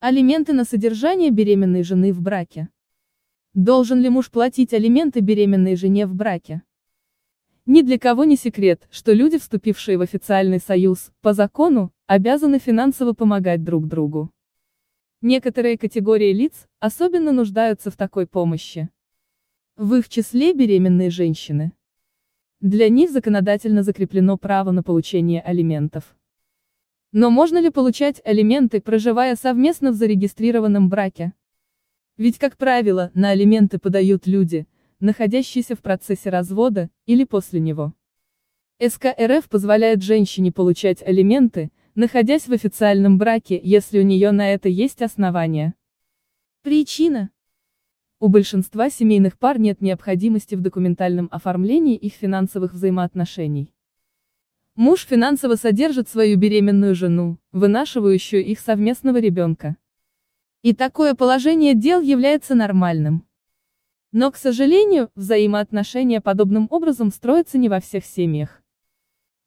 Алименты на содержание беременной жены в браке. Должен ли муж платить алименты беременной жене в браке? Ни для кого не секрет, что люди, вступившие в официальный союз, по закону, обязаны финансово помогать друг другу. Некоторые категории лиц особенно нуждаются в такой помощи. В их числе беременные женщины. Для них законодательно закреплено право на получение алиментов. Но можно ли получать алименты, проживая совместно в зарегистрированном браке? Ведь, как правило, на алименты подают люди, находящиеся в процессе развода, или после него. СК РФ позволяет женщине получать алименты, находясь в официальном браке, если у нее на это есть основания. Причина. У большинства семейных пар нет необходимости в документальном оформлении их финансовых взаимоотношений. Муж финансово содержит свою беременную жену, вынашивающую их совместного ребенка. И такое положение дел является нормальным. Но, к сожалению, взаимоотношения подобным образом строятся не во всех семьях.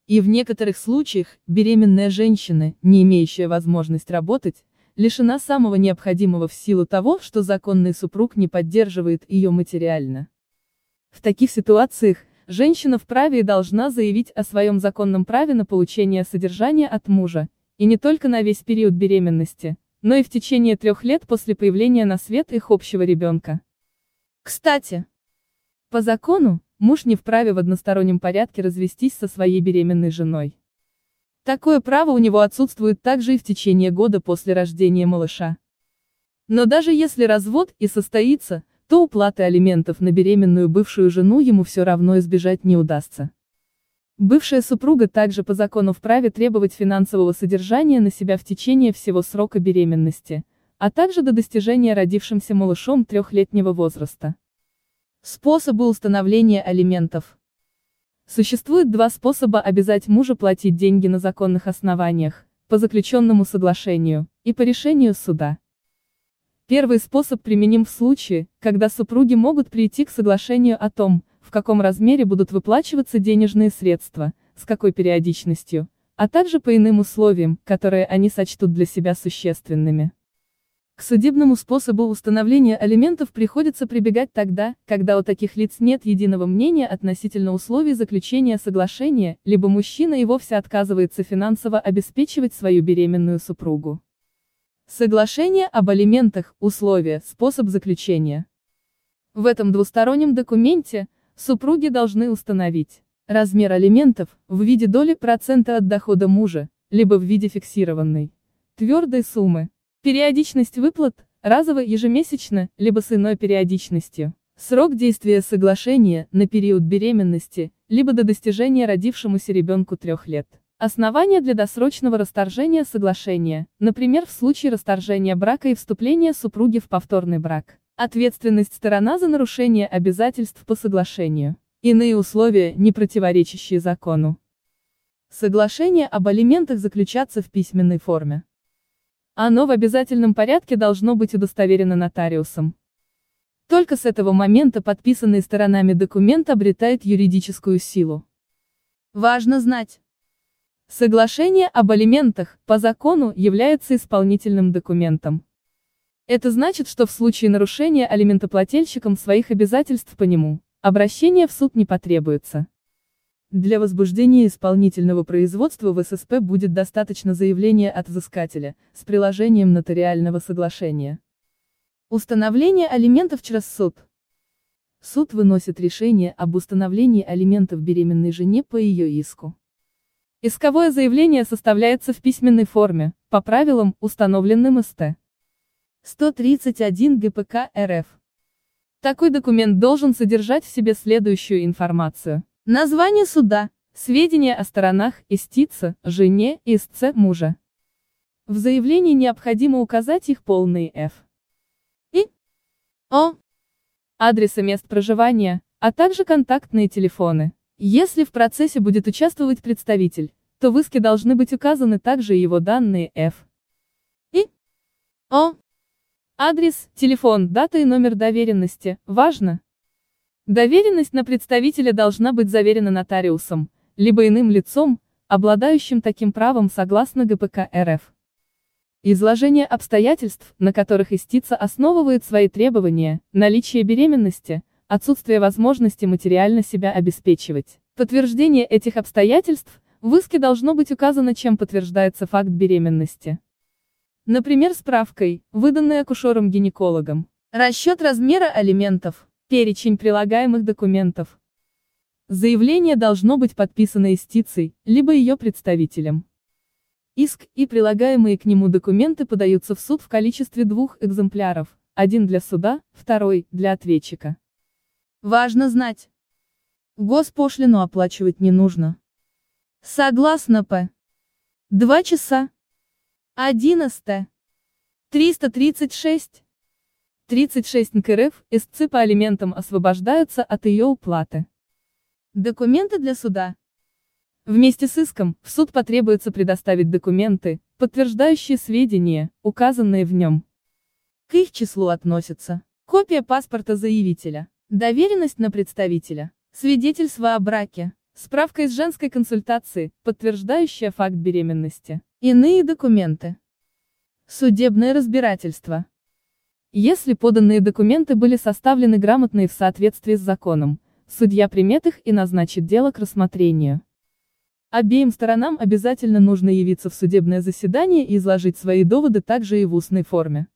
И в некоторых случаях, беременная женщина, не имеющая возможность работать, лишена самого необходимого в силу того, что законный супруг не поддерживает ее материально. В таких ситуациях, женщина вправе и должна заявить о своем законном праве на получение содержания от мужа, и не только на весь период беременности, но и в течение трех лет после появления на свет их общего ребенка. Кстати, по закону, муж не вправе в одностороннем порядке развестись со своей беременной женой. Такое право у него отсутствует также и в течение года после рождения малыша. Но даже если развод и состоится, то уплаты алиментов на беременную бывшую жену ему все равно избежать не удастся. Бывшая супруга также по закону вправе требовать финансового содержания на себя в течение всего срока беременности, а также до достижения родившимся малышом трехлетнего возраста. Способы установления алиментов. Существует два способа обязать мужа платить деньги на законных основаниях, по заключенному соглашению, и по решению суда. Первый способ применим в случае, когда супруги могут прийти к соглашению о том, в каком размере будут выплачиваться денежные средства, с какой периодичностью, а также по иным условиям, которые они сочтут для себя существенными. К судебному способу установления алиментов приходится прибегать тогда, когда у таких лиц нет единого мнения относительно условий заключения соглашения, либо мужчина и вовсе отказывается финансово обеспечивать свою беременную супругу. Соглашение об алиментах, условия, способ заключения. В этом двустороннем документе, супруги должны установить размер алиментов, в виде доли процента от дохода мужа, либо в виде фиксированной, твердой суммы, периодичность выплат, разово ежемесячно, либо с иной периодичностью, срок действия соглашения, на период беременности, либо до достижения родившемуся ребенку трех лет. Основания для досрочного расторжения соглашения, например в случае расторжения брака и вступления супруги в повторный брак. Ответственность сторона за нарушение обязательств по соглашению. Иные условия, не противоречащие закону. Соглашение об алиментах заключаться в письменной форме. Оно в обязательном порядке должно быть удостоверено нотариусом. Только с этого момента подписанный сторонами документ обретает юридическую силу. Важно знать, Соглашение об алиментах, по закону, является исполнительным документом. Это значит, что в случае нарушения алиментоплательщиком своих обязательств по нему, обращение в суд не потребуется. Для возбуждения исполнительного производства в ССП будет достаточно заявления от взыскателя, с приложением нотариального соглашения. Установление алиментов через суд. Суд выносит решение об установлении алиментов беременной жене по ее иску. Исковое заявление составляется в письменной форме, по правилам, установленным СТ. 131 ГПК РФ. Такой документ должен содержать в себе следующую информацию. Название суда, сведения о сторонах, истица, жене, истце, мужа. В заявлении необходимо указать их полный F. И. О. Адресы мест проживания, а также контактные телефоны. Если в процессе будет участвовать представитель, то в иске должны быть указаны также его данные F. И. О. Адрес, телефон, дата и номер доверенности. Важно. Доверенность на представителя должна быть заверена нотариусом, либо иным лицом, обладающим таким правом согласно ГПК РФ. Изложение обстоятельств, на которых истица основывает свои требования, наличие беременности, отсутствие возможности материально себя обеспечивать. Подтверждение этих обстоятельств в иске должно быть указано, чем подтверждается факт беременности. Например, справкой, выданной акушером-гинекологом. Расчет размера алиментов, перечень прилагаемых документов. Заявление должно быть подписано истицей, либо ее представителем. Иск и прилагаемые к нему документы подаются в суд в количестве двух экземпляров, один для суда, второй для ответчика. Важно знать. Госпошлину оплачивать не нужно. Согласно П. 2 часа. 11. 336. 36 НКРФ, истцы по алиментам освобождаются от ее уплаты. Документы для суда. Вместе с иском, в суд потребуется предоставить документы, подтверждающие сведения, указанные в нем. К их числу относятся копия паспорта заявителя, доверенность на представителя, свидетельство о браке, справка из женской консультации, подтверждающая факт беременности, иные документы. Судебное разбирательство. Если поданные документы были составлены грамотно и в соответствии с законом, судья примет их и назначит дело к рассмотрению. Обеим сторонам обязательно нужно явиться в судебное заседание и изложить свои доводы также и в устной форме.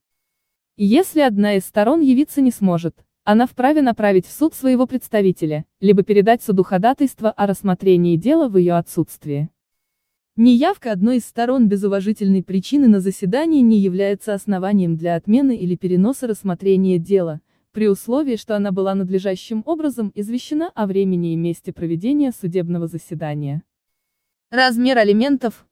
Если одна из сторон явиться не сможет, она вправе направить в суд своего представителя, либо передать суду ходатайство о рассмотрении дела в ее отсутствие. Неявка одной из сторон без уважительной причины на заседание не является основанием для отмены или переноса рассмотрения дела, при условии, что она была надлежащим образом извещена о времени и месте проведения судебного заседания. Размер алиментов.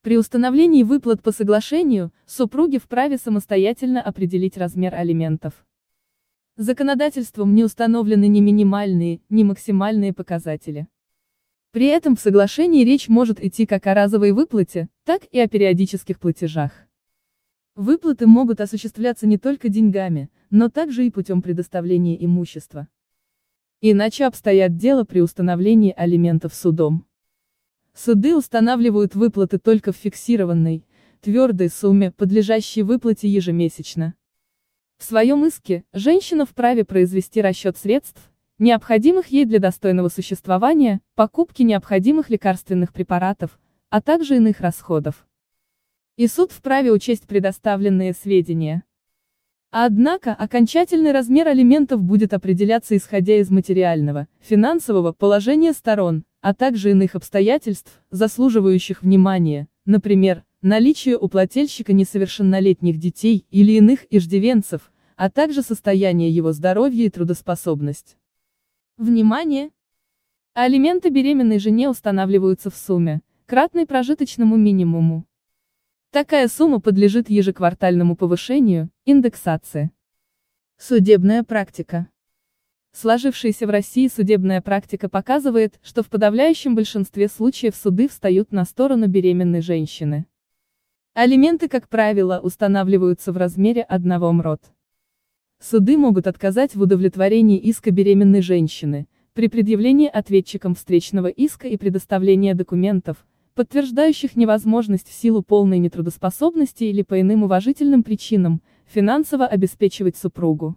При установлении выплат по соглашению, супруги вправе самостоятельно определить размер алиментов. Законодательством не установлены ни минимальные, ни максимальные показатели. При этом в соглашении речь может идти как о разовой выплате, так и о периодических платежах. Выплаты могут осуществляться не только деньгами, но также и путем предоставления имущества. Иначе обстоят дело при установлении алиментов судом. Суды устанавливают выплаты только в фиксированной, твердой сумме, подлежащей выплате ежемесячно. В своем иске, женщина вправе произвести расчет средств, необходимых ей для достойного существования, покупки необходимых лекарственных препаратов, а также иных расходов. И суд вправе учесть предоставленные сведения. Однако, окончательный размер алиментов будет определяться исходя из материального, финансового положения сторон, а также иных обстоятельств, заслуживающих внимания, например, наличие у плательщика несовершеннолетних детей или иных иждивенцев, а также состояние его здоровья и трудоспособность. Внимание! Алименты беременной жене устанавливаются в сумме, кратной прожиточному минимуму. Такая сумма подлежит ежеквартальному повышению, индексации. Судебная практика. Сложившаяся в России судебная практика показывает, что в подавляющем большинстве случаев суды встают на сторону беременной женщины. Алименты, как правило, устанавливаются в размере одного МРОТ. Суды могут отказать в удовлетворении иска беременной женщины, при предъявлении ответчиком встречного иска и предоставлении документов, подтверждающих невозможность в силу полной нетрудоспособности или по иным уважительным причинам, финансово обеспечивать супругу.